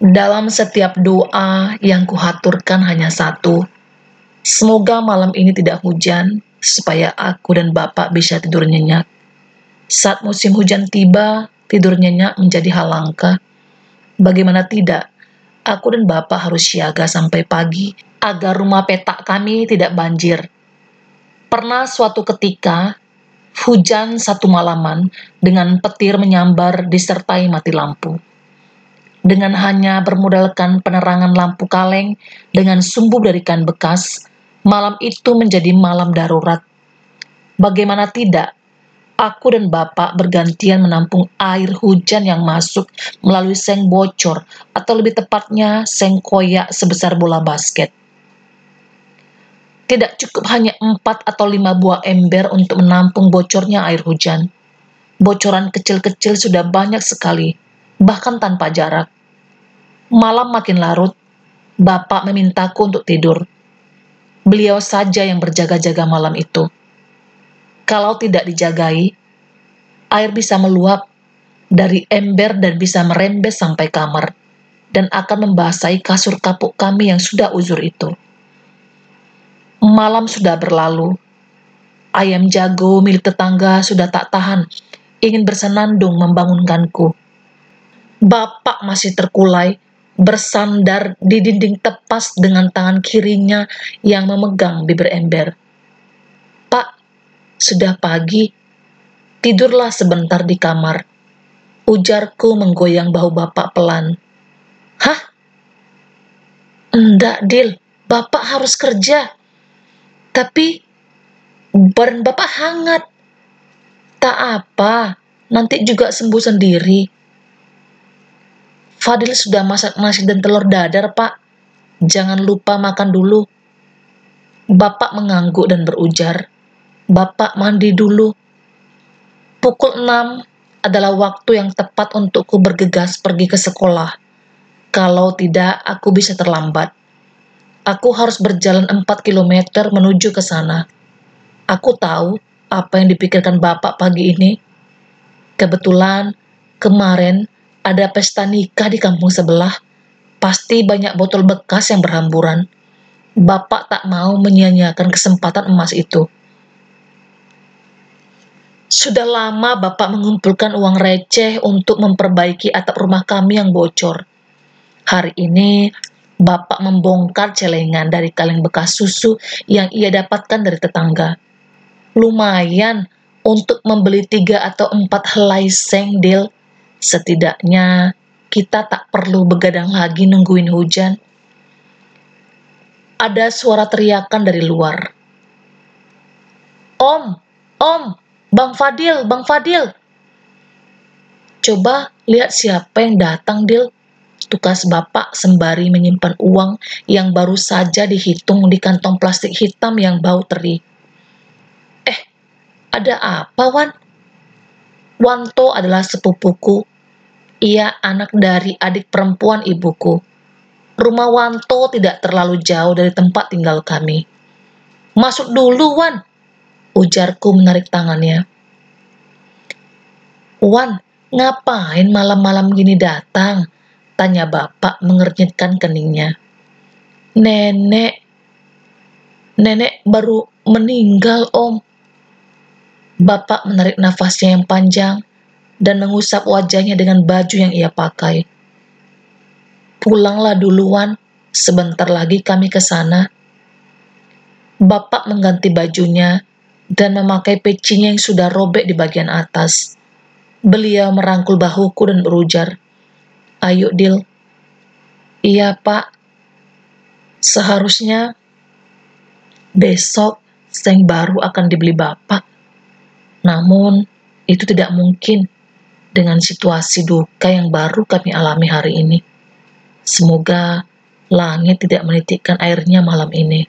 Dalam setiap doa yang kuhaturkan hanya satu, semoga malam ini tidak hujan, supaya aku dan Bapak bisa tidur nyenyak. Saat musim hujan tiba, tidur nyenyak menjadi hal langka. Bagaimana tidak, aku dan Bapak harus siaga sampai pagi agar rumah petak kami tidak banjir. Pernah suatu ketika, hujan satu malaman dengan petir menyambar disertai mati lampu. Dengan hanya bermodalkan penerangan lampu kaleng dengan sumbu dari kain bekas, malam itu menjadi malam darurat. Bagaimana tidak, aku dan Bapak bergantian menampung air hujan yang masuk melalui seng bocor, atau lebih tepatnya seng koyak sebesar bola basket. Tidak cukup hanya empat atau lima buah ember untuk menampung bocornya air hujan. Bocoran kecil-kecil sudah banyak sekali, bahkan tanpa jarak. Malam makin larut, Bapak memintaku untuk tidur. Beliau saja yang berjaga-jaga malam itu. Kalau tidak dijagai, air bisa meluap dari ember dan bisa merembes sampai kamar dan akan membasahi kasur kapuk kami yang sudah uzur itu. Malam sudah berlalu. Ayam jago milik tetangga sudah tak tahan ingin bersenandung membangunkanku. Bapak masih terkulai, bersandar di dinding tepas dengan tangan kirinya yang memegang bibir ember. Pak, sudah pagi. Tidurlah sebentar di kamar. Ujarku menggoyang bahu bapak pelan. Hah? Enggak, Dil. Bapak harus kerja. Tapi badan bapak hangat. Tak apa, nanti juga sembuh sendiri. Fadil sudah masak nasi dan telur dadar, Pak. Jangan lupa makan dulu. Bapak mengangguk dan berujar, Bapak mandi dulu. Pukul 6 adalah waktu yang tepat untukku bergegas pergi ke sekolah. Kalau tidak, aku bisa terlambat. Aku harus berjalan 4 km menuju ke sana. Aku tahu apa yang dipikirkan Bapak pagi ini? Kebetulan kemarin ada pesta nikah di kampung sebelah. Pasti banyak botol bekas yang berhamburan. Bapak tak mau menyia-nyiakan kesempatan emas itu. Sudah lama Bapak mengumpulkan uang receh untuk memperbaiki atap rumah kami yang bocor. Hari ini Bapak membongkar celengan dari kaleng bekas susu yang ia dapatkan dari tetangga lumayan untuk membeli tiga atau empat helai seng deal. Setidaknya kita tak perlu begadang lagi nungguin hujan. Ada suara teriakan dari luar. Om, Om, Bang Fadil, Bang Fadil. Coba lihat siapa yang datang, Dil. Tukas bapak sembari menyimpan uang yang baru saja dihitung di kantong plastik hitam yang bau teri. Ada apa, Wan? Wanto adalah sepupuku. Ia anak dari adik perempuan ibuku. Rumah Wanto tidak terlalu jauh dari tempat tinggal kami. Masuk dulu, Wan. Ujarku menarik tangannya. Wan, ngapain malam-malam gini datang? Tanya bapak mengernyitkan keningnya. Nenek, nenek baru meninggal, Om. Bapak menarik nafasnya yang panjang dan mengusap wajahnya dengan baju yang ia pakai. Pulanglah duluan, sebentar lagi kami ke sana. Bapak mengganti bajunya dan memakai pecinya yang sudah robek di bagian atas. Beliau merangkul bahuku dan berujar, Ayo, Dil. Iya, Pak. Seharusnya besok seng baru akan dibeli Bapak. Namun, itu tidak mungkin dengan situasi duka yang baru kami alami hari ini. Semoga langit tidak menitikkan airnya malam ini.